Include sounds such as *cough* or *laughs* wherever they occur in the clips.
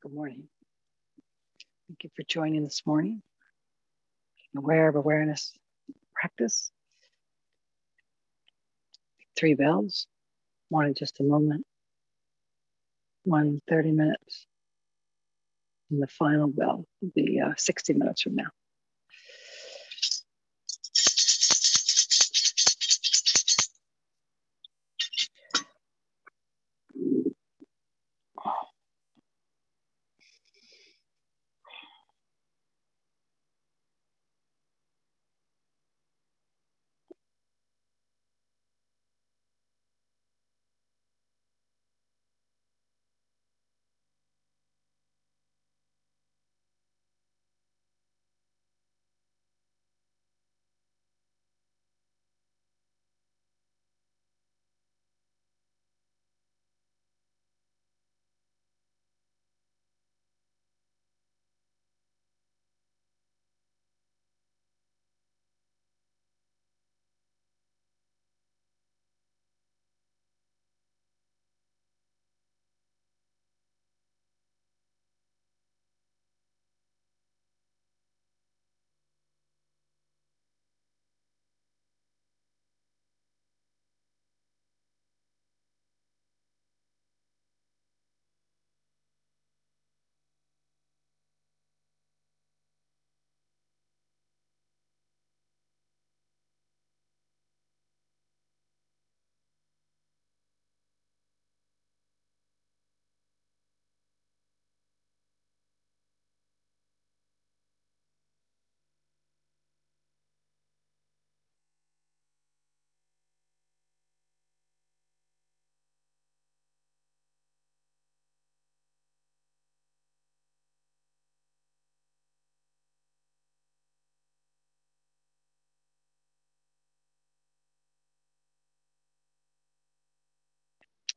Good morning. Thank you for joining this morning. Aware of awareness practice. Three bells, one in just a moment, one 30 minutes, and the final bell will be uh, 60 minutes from now.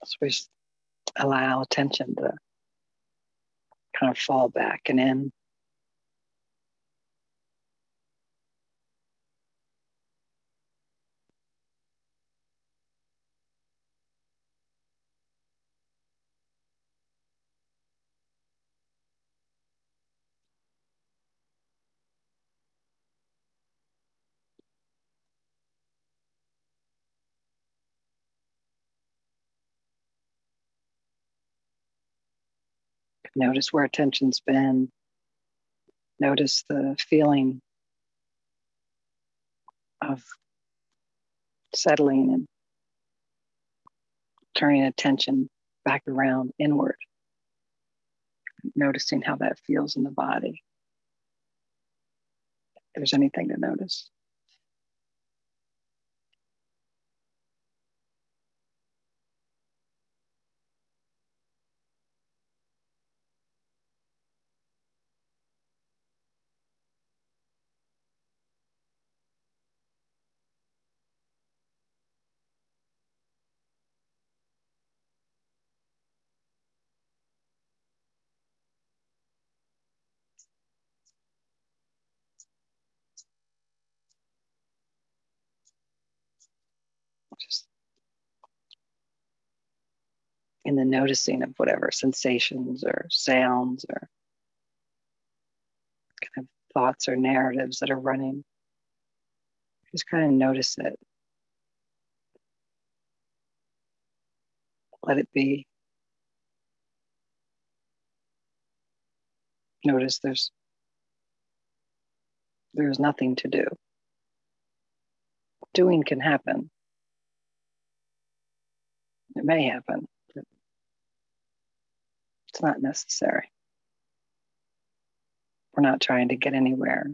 So we allow attention to kind of fall back and in. Notice where attention's been. Notice the feeling of settling and turning attention back around inward. Noticing how that feels in the body. If there's anything to notice. just in the noticing of whatever sensations or sounds or kind of thoughts or narratives that are running. Just kind of notice it. Let it be. Notice there's there's nothing to do. Doing can happen, it may happen. Not necessary. We're not trying to get anywhere,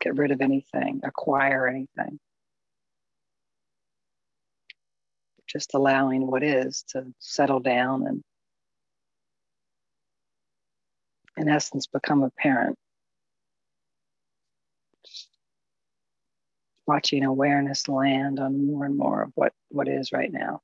get rid of anything, acquire anything. Just allowing what is to settle down and, in essence, become apparent. watching awareness land on more and more of what, what is right now.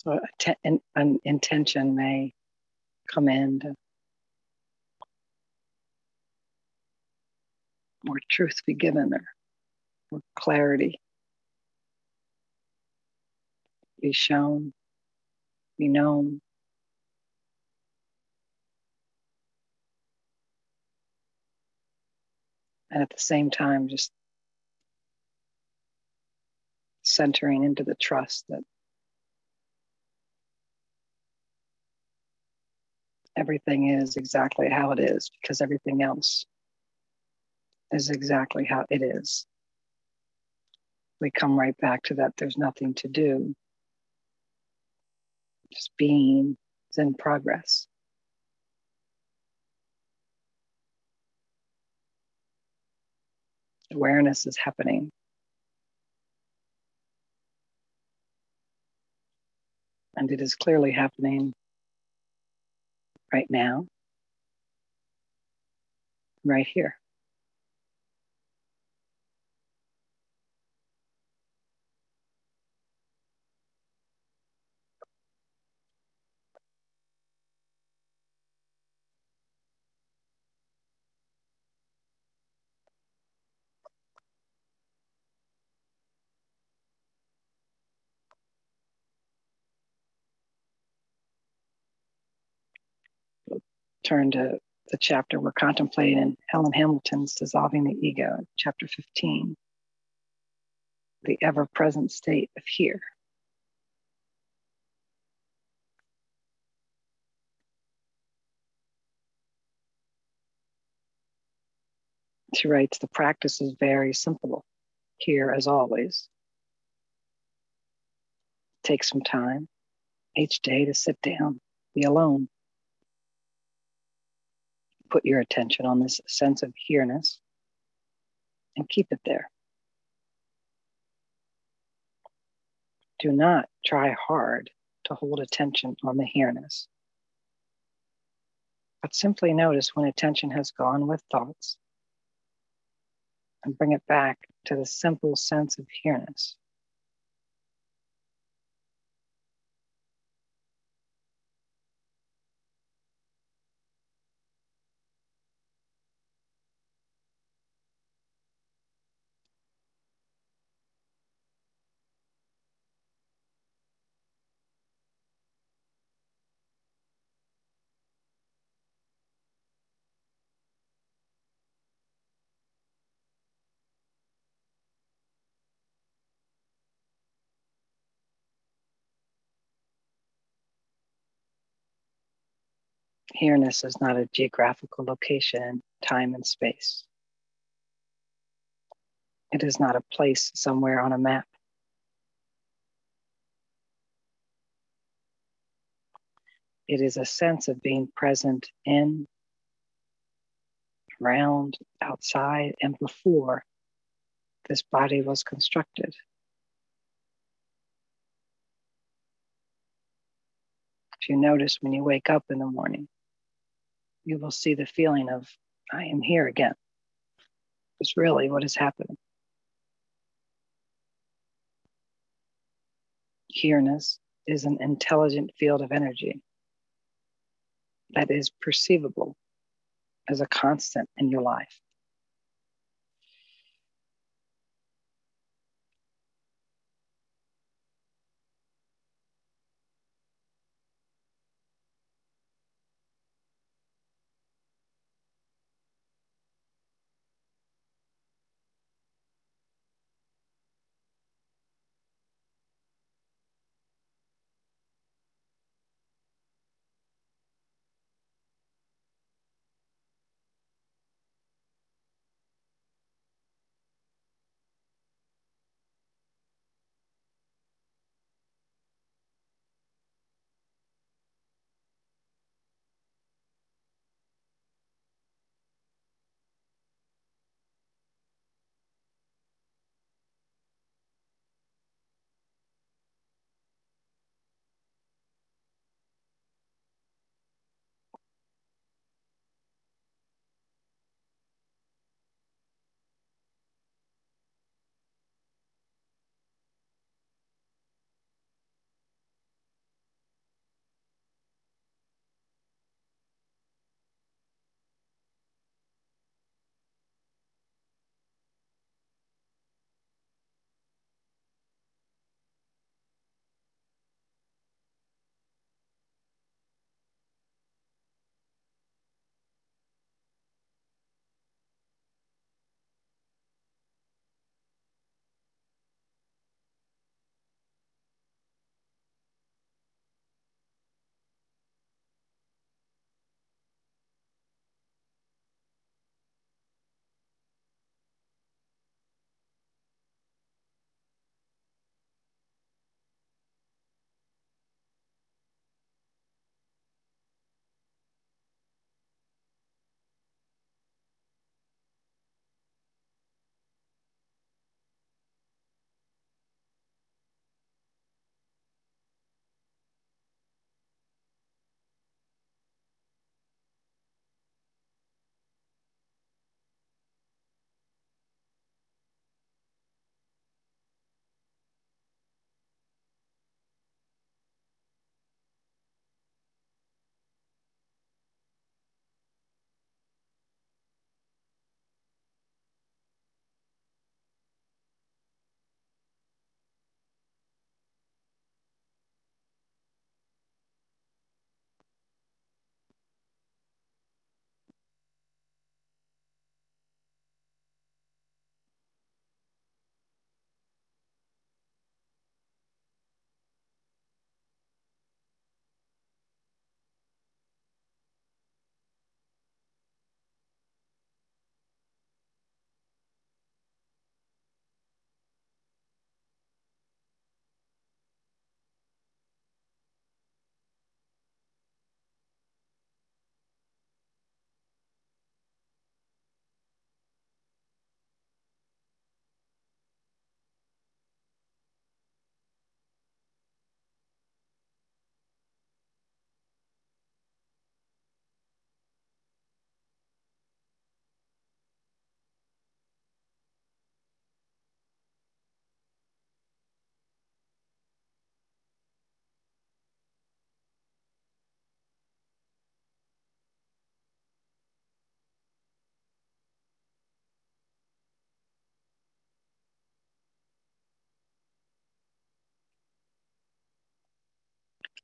So an, an intention may come in to more truth be given or more clarity be shown, be known. And at the same time, just centering into the trust that everything is exactly how it is because everything else is exactly how it is. We come right back to that there's nothing to do, just being is in progress. Awareness is happening. And it is clearly happening right now, right here. Turn to the chapter we're contemplating in Helen Hamilton's Dissolving the Ego, chapter 15, the ever present state of here. She writes, the practice is very simple here as always. Take some time each day to sit down, be alone put your attention on this sense of here-ness and keep it there. Do not try hard to hold attention on the here-ness, but simply notice when attention has gone with thoughts and bring it back to the simple sense of here-ness. Here-ness is not a geographical location, time and space. It is not a place somewhere on a map. It is a sense of being present in, around, outside, and before this body was constructed. If you notice when you wake up in the morning, you will see the feeling of, I am here again. It's really what is happening. Here-ness is an intelligent field of energy that is perceivable as a constant in your life.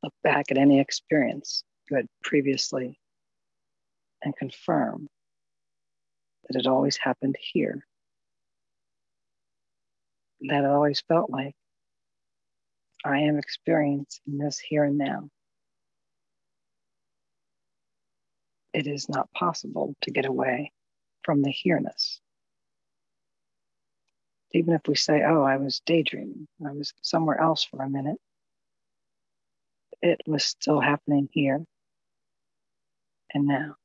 Look back at any experience you had previously and confirm that it always happened here. That it always felt like I am experiencing this here and now. It is not possible to get away from the here-ness. Even if we say, oh, I was daydreaming, I was somewhere else for a minute, it was still happening here and now.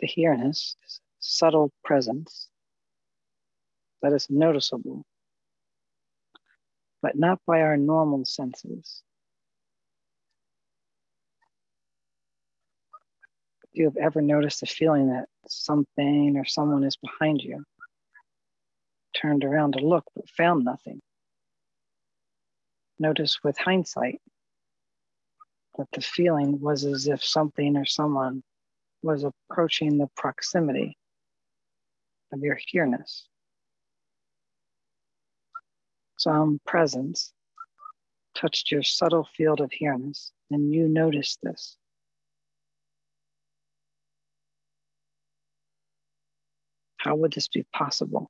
The here-ness subtle presence that is noticeable, but not by our normal senses. If you have ever noticed a feeling that something or someone is behind you, turned around to look but found nothing. Notice with hindsight that the feeling was as if something or someone was approaching the proximity of your here-ness. Some presence touched your subtle field of here-ness, and you noticed this. How would this be possible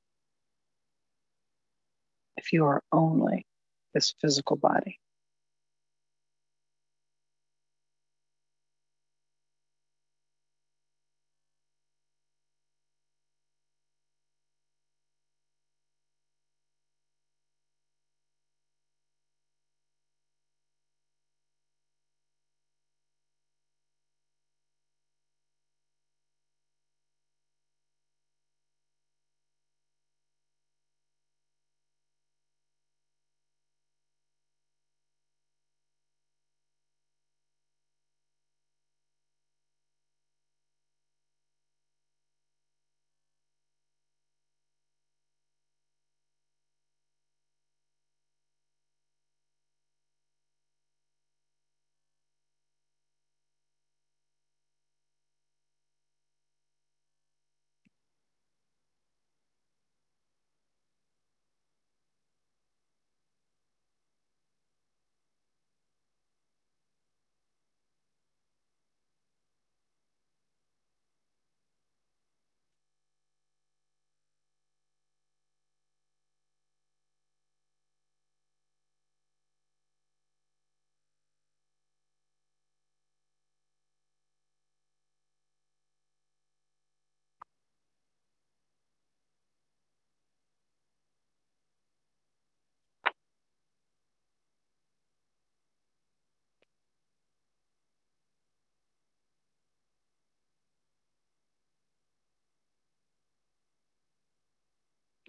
if you are only this physical body?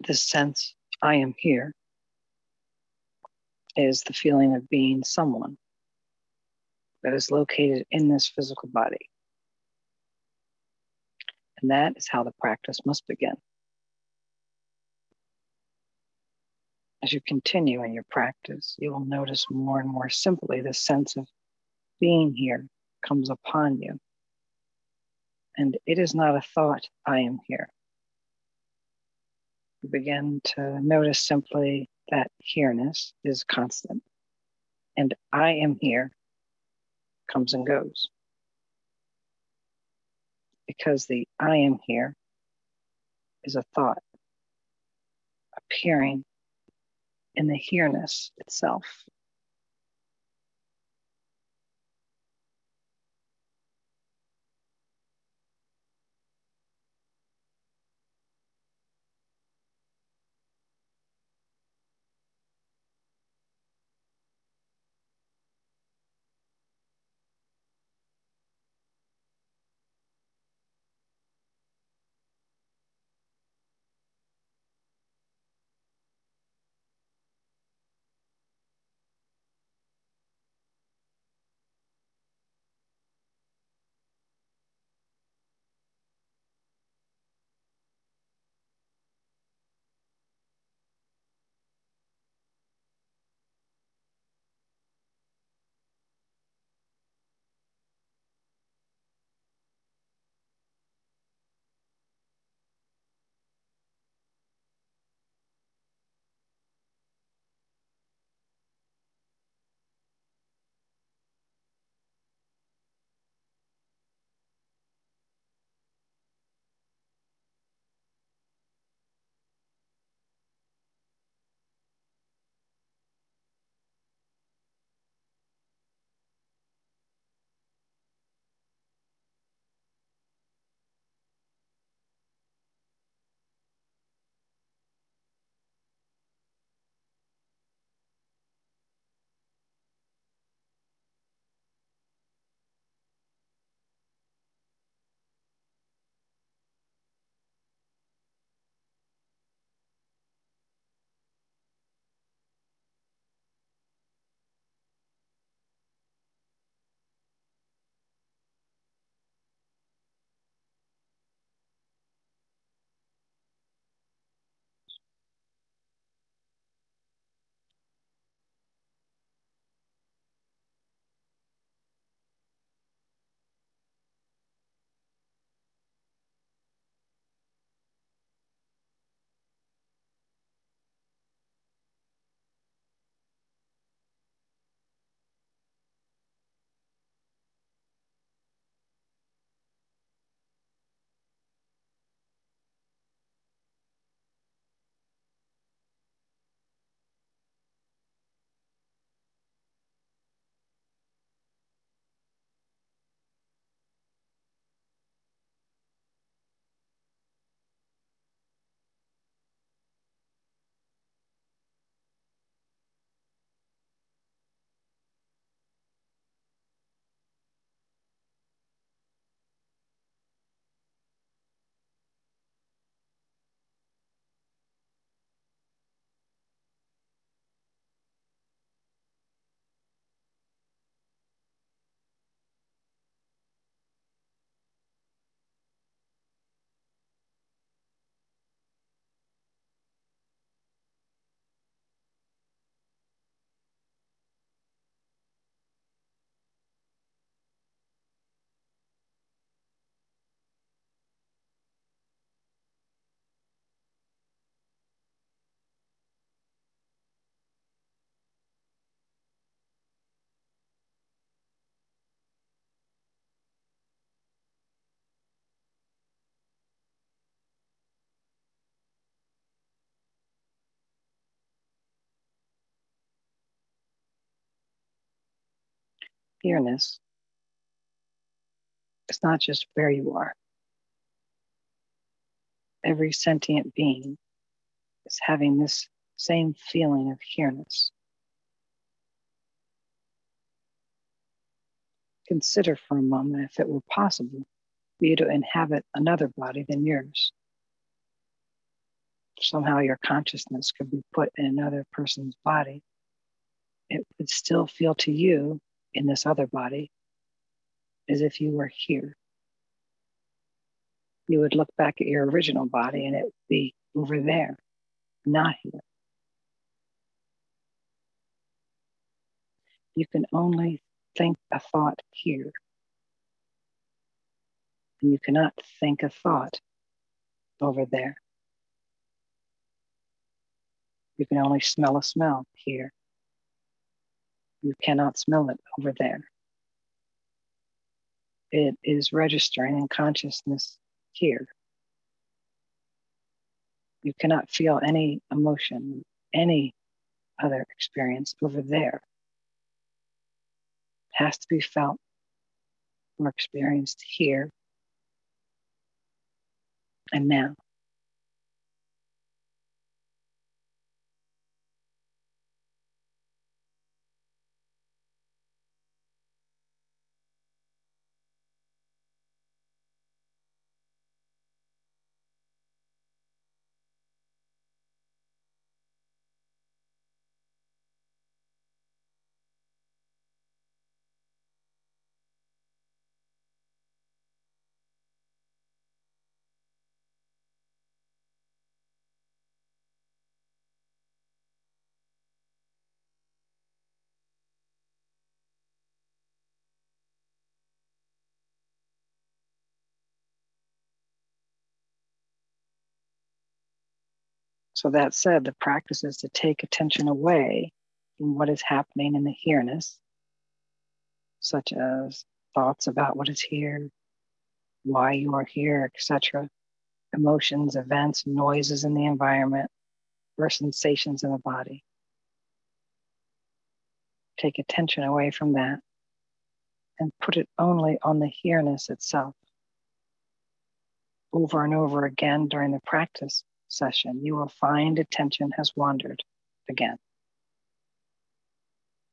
This sense, I am here, is the feeling of being someone that is located in this physical body. And that is how the practice must begin. as you continue in your practice, you will notice more and more simply the sense of being here comes upon you. And it is not a thought, I am here. You begin to notice simply that here-ness is constant. And I am here comes and goes. Because the I am here is a thought appearing in the here-ness itself. Here-ness is not just where you are. Every sentient being is having this same feeling of here-ness. Consider for a moment if it were possible for you to inhabit another body than yours. Somehow your consciousness could be put in another person's body. It would still feel to you in this other body as if you were here. You would look back at your original body and it would be over there, not here. You can only think a thought here. And you cannot think a thought over there. You can only smell a smell here. You cannot smell it over there. It is registering in consciousness here. You cannot feel any emotion, any other experience over there. It has to be felt or experienced here and now. So, that said, the practice is to take attention away from what is happening in the here-ness, such as thoughts about what is here, why you are here, etc., emotions, events, noises in the environment, or sensations in the body. Take attention away from that and put it only on the here-ness itself. Over and over again during the practice, session, you will find attention has wandered again.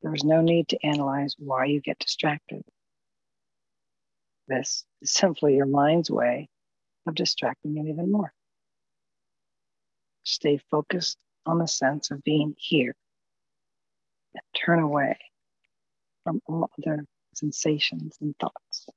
There is no need to analyze why you get distracted. This is simply your mind's way of distracting you even more. Stay focused on the sense of being here and turn away from all other sensations and thoughts.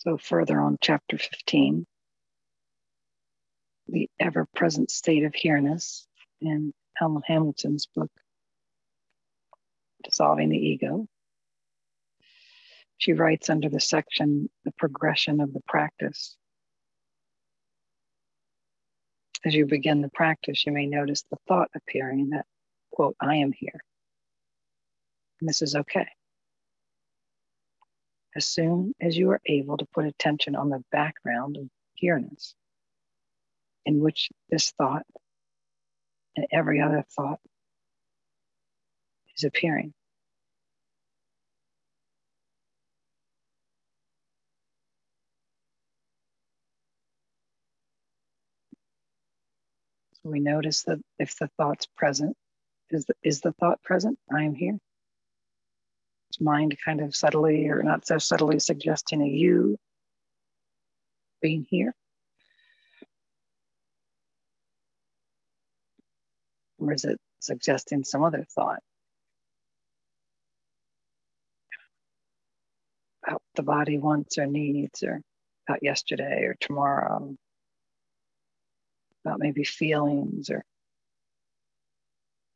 So, further on, chapter 15, the ever present state of here-ness in Helen Hamilton's book, Dissolving the Ego. She writes under the section, The Progression of the Practice. As you begin the practice, you may notice the thought appearing that, quote, I am here. And this is okay as soon as you are able to put attention on the background of here-ness, in which this thought and every other thought is appearing. So we notice that if the thought's present, is the, is the thought present? I am here mind kind of subtly or not so subtly suggesting a you being here? Or is it suggesting some other thought about the body wants or needs, or about yesterday or tomorrow, about maybe feelings or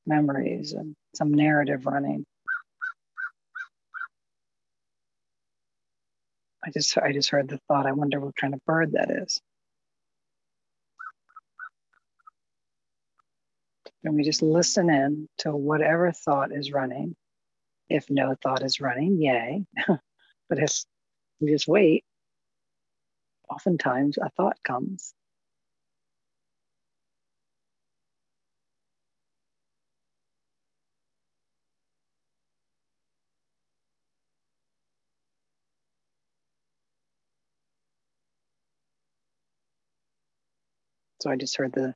memories and some narrative running? I just I just heard the thought. I wonder what kind of bird that is. And we just listen in to whatever thought is running. If no thought is running, yay. *laughs* but if we just wait, oftentimes a thought comes. So I just heard the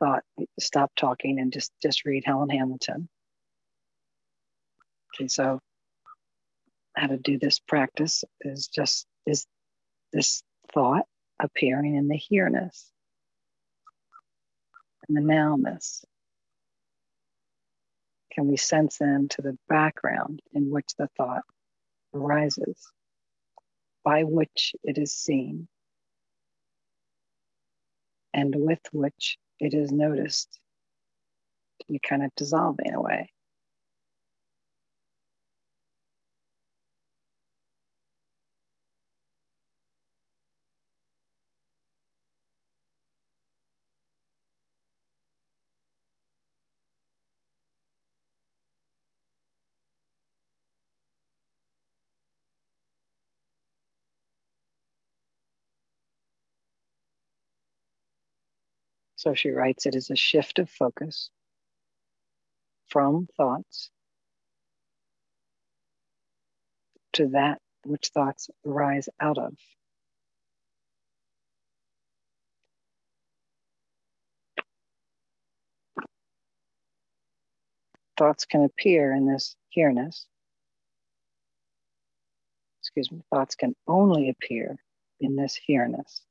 thought, stop talking and just just read Helen Hamilton. Okay, so how to do this practice is just is this thought appearing in the here-ness and the nowness. Can we sense into the background in which the thought arises, by which it is seen? And with which it is noticed you kind of dissolve in a away. So she writes it is a shift of focus from thoughts to that which thoughts arise out of. Thoughts can appear in this here-ness. Excuse me, thoughts can only appear in this here-ness.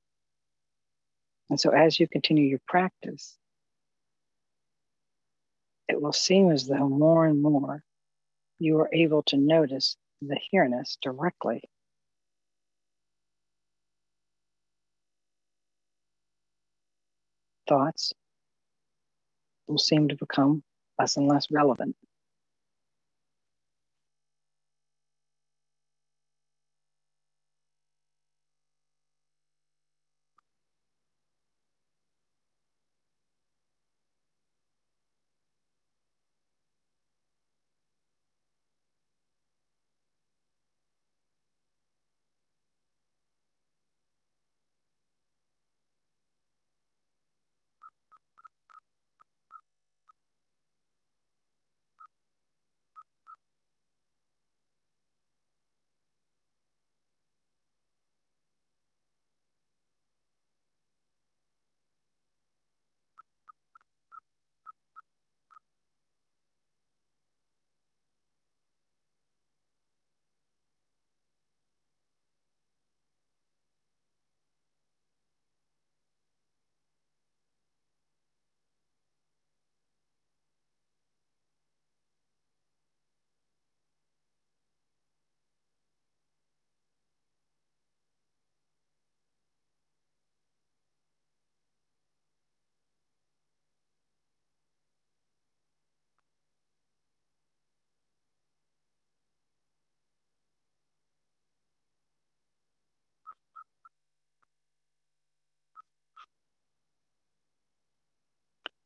And so as you continue your practice, it will seem as though more and more you are able to notice the here-ness directly. Thoughts will seem to become less and less relevant.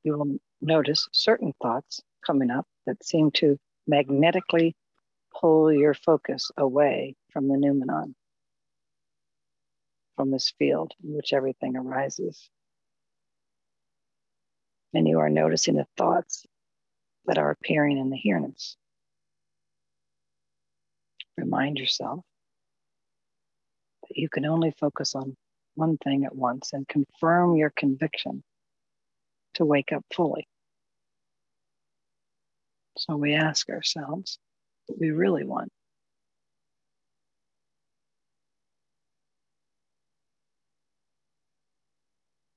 You will notice certain thoughts coming up that seem to magnetically pull your focus away from the noumenon, from this field in which everything arises. And you are noticing the thoughts that are appearing in the here-ness. Remind yourself that you can only focus on one thing at once and confirm your conviction to wake up fully. So we ask ourselves what we really want.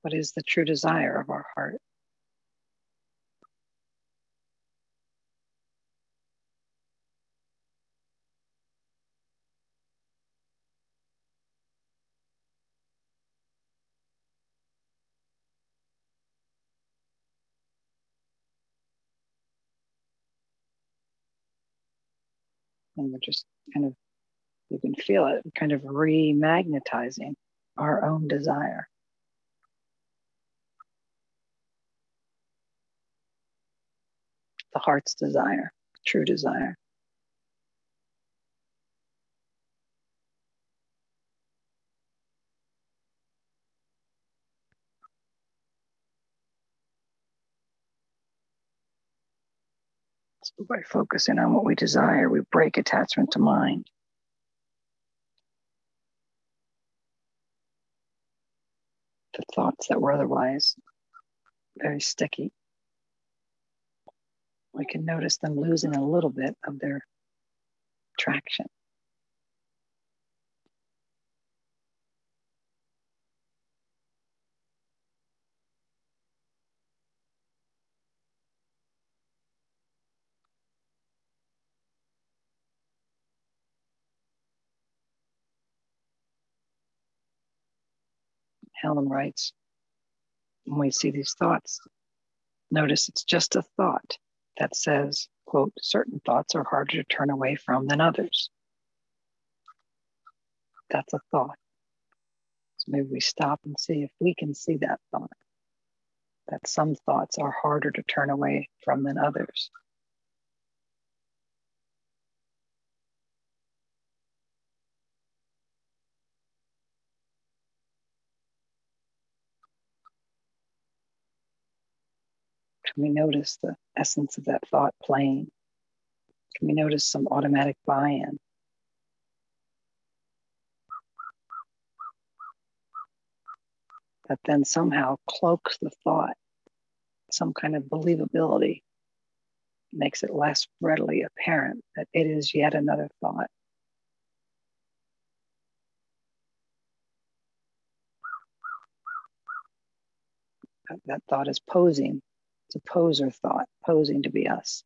What is the true desire of our heart? And we're just kind of you can feel it kind of remagnetizing our own desire. The heart's desire true desire So by focusing on what we desire, we break attachment to mind. The thoughts that were otherwise very sticky. We can notice them losing a little bit of their traction. Helen writes, when we see these thoughts, notice it's just a thought that says, quote, certain thoughts are harder to turn away from than others. That's a thought. So maybe we stop and see if we can see that thought, that some thoughts are harder to turn away from than others. Can we notice the essence of that thought playing? Can we notice some automatic buy in? That then somehow cloaks the thought, some kind of believability, makes it less readily apparent that it is yet another thought. that thought is posing it's a poser thought, posing to be us,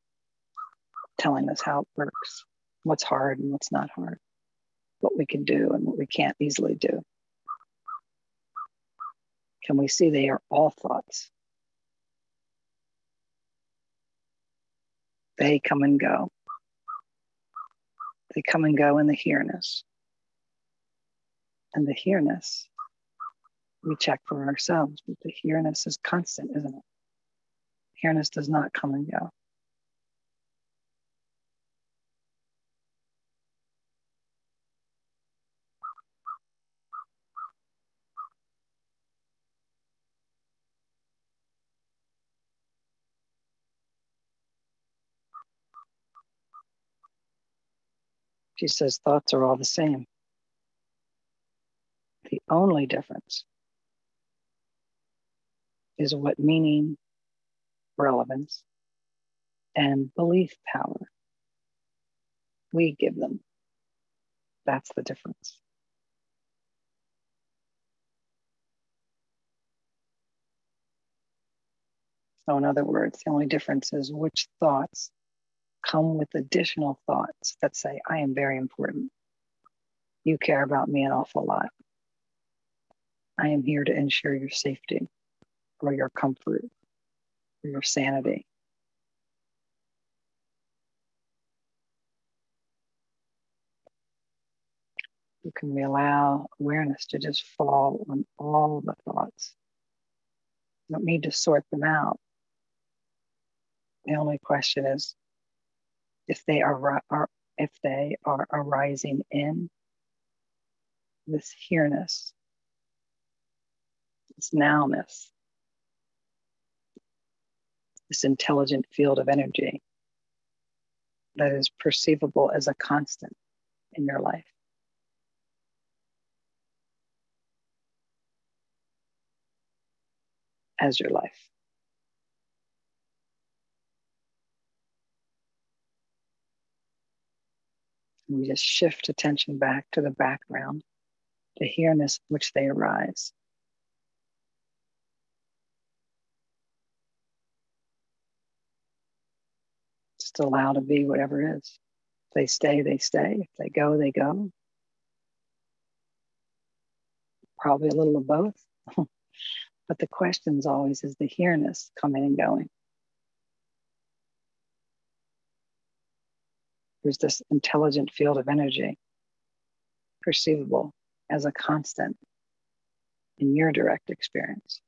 telling us how it works, what's hard and what's not hard, what we can do and what we can't easily do. Can we see they are all thoughts? They come and go. They come and go in the here-ness. And the here-ness, we check for ourselves, but the here-ness is constant, isn't it? Here-ness does not come and go. She says thoughts are all the same. The only difference is what meaning relevance, and belief power. We give them. That's the difference. So, in other words, the only difference is which thoughts come with additional thoughts that say, I am very important. You care about me an awful lot. I am here to ensure your safety or your comfort for your sanity. You can we allow awareness to just fall on all the thoughts. You don't need to sort them out. The only question is if they are, are if they are arising in this here-ness, this nowness, this intelligent field of energy that is perceivable as a constant in your life. As your life. we just shift attention back to the background, the here-ness which they arise. Allow to be whatever is. If they stay, they stay. If they go, they go. Probably a little of both. *laughs* but the question is always is the here-ness coming and going? There's this intelligent field of energy perceivable as a constant in your direct experience.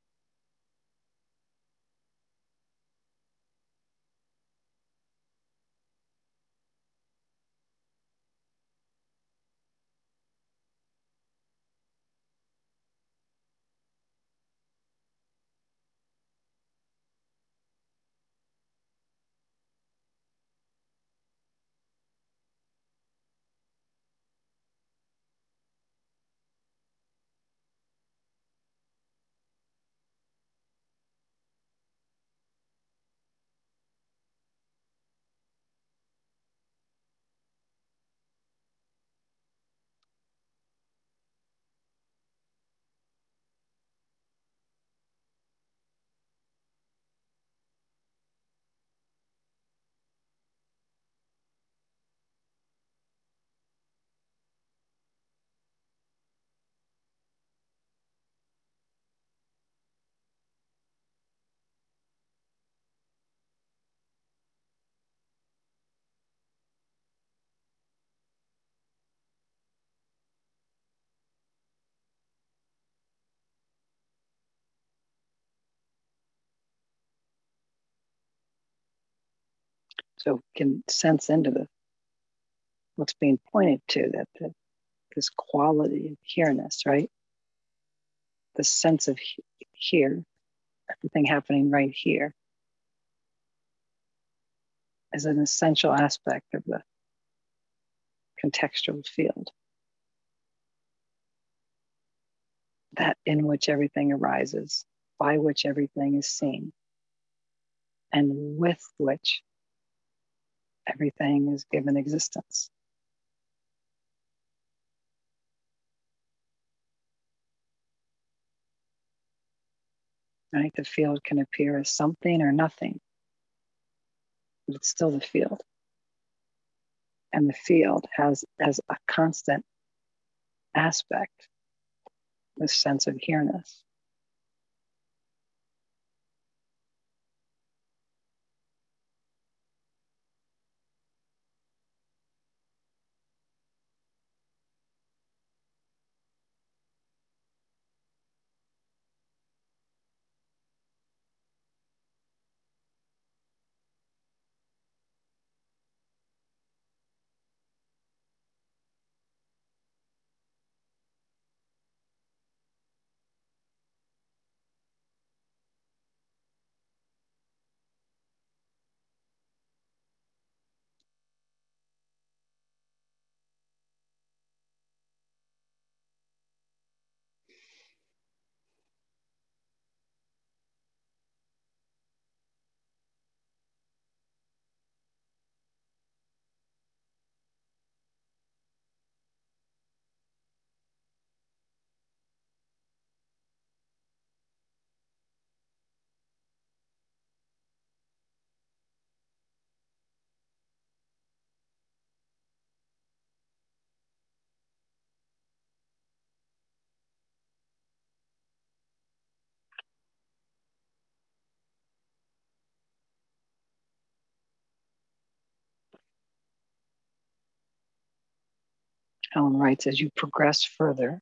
So we can sense into the what's being pointed to that the, this quality of here-ness, right? The sense of he- here, everything happening right here, is an essential aspect of the contextual field. That in which everything arises, by which everything is seen, and with which everything is given existence. Right? The field can appear as something or nothing, but it's still the field. And the field has as a constant aspect this sense of here-ness. Helen writes, as you progress further,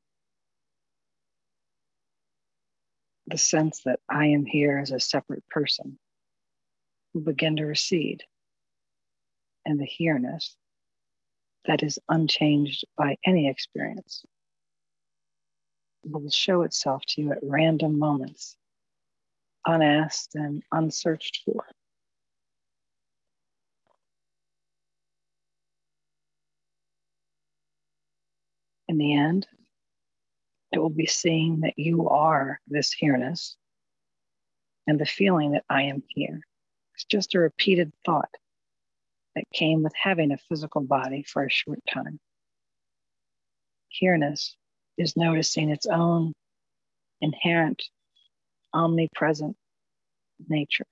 the sense that I am here as a separate person will begin to recede, and the here-ness that is unchanged by any experience will show itself to you at random moments, unasked and unsearched for. The end, it will be seeing that you are this here-ness and the feeling that I am here. It's just a repeated thought that came with having a physical body for a short time. Here-ness is noticing its own inherent, omnipresent nature.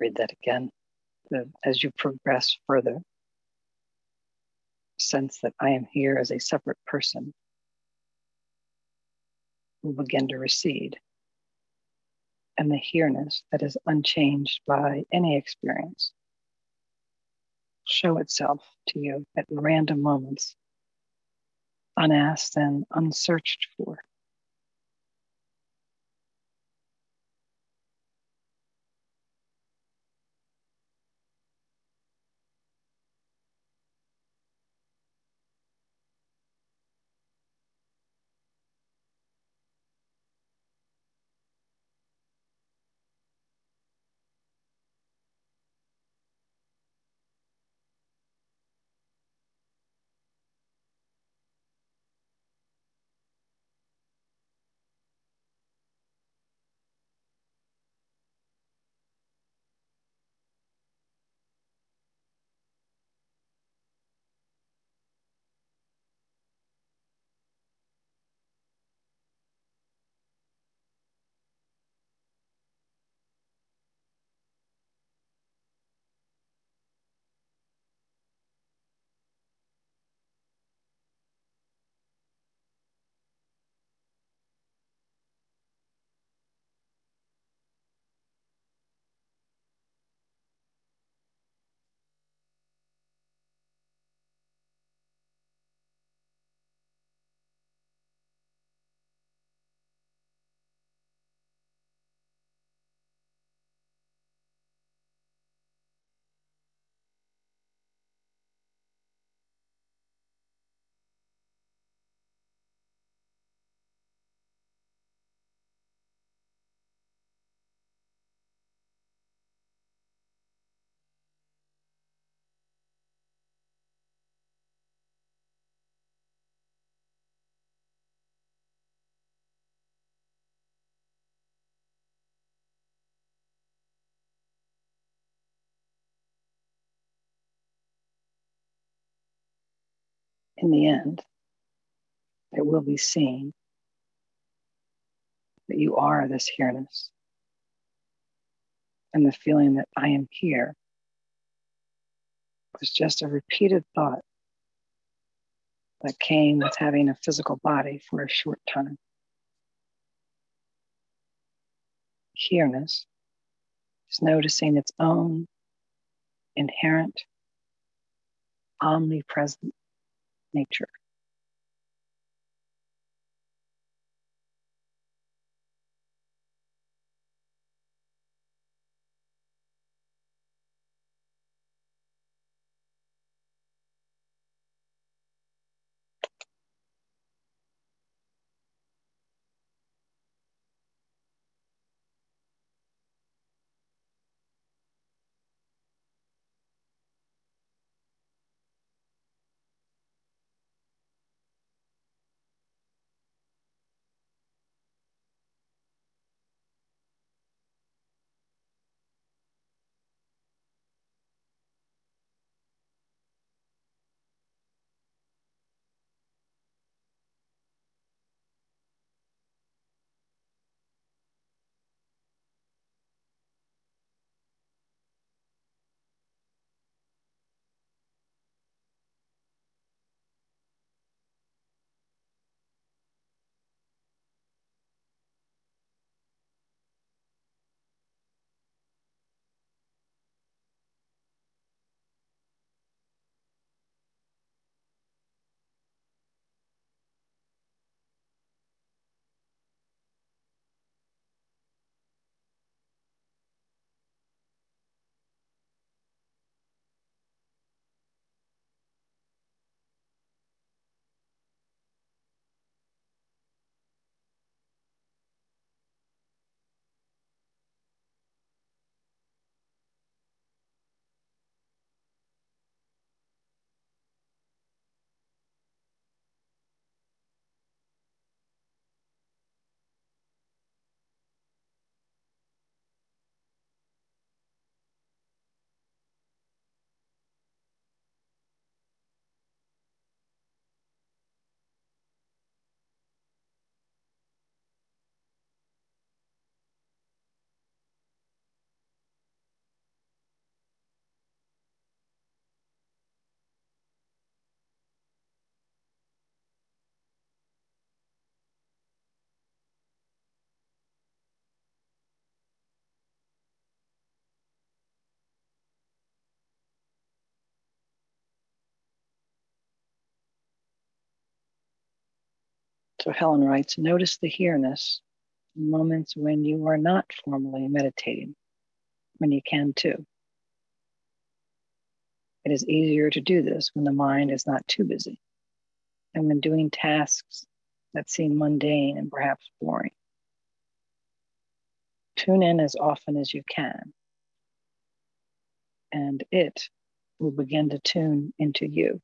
Read that again. As you progress further, sense that I am here as a separate person will begin to recede. And the here-ness that is unchanged by any experience show itself to you at random moments, unasked and unsearched for. In the end, it will be seen that you are this here-ness. And the feeling that I am here was just a repeated thought that came with having a physical body for a short time. Here-ness is noticing its own inherent, omnipresent nature. So Helen writes Notice the here-ness moments when you are not formally meditating, when you can too. It is easier to do this when the mind is not too busy and when doing tasks that seem mundane and perhaps boring. Tune in as often as you can, and it will begin to tune into you.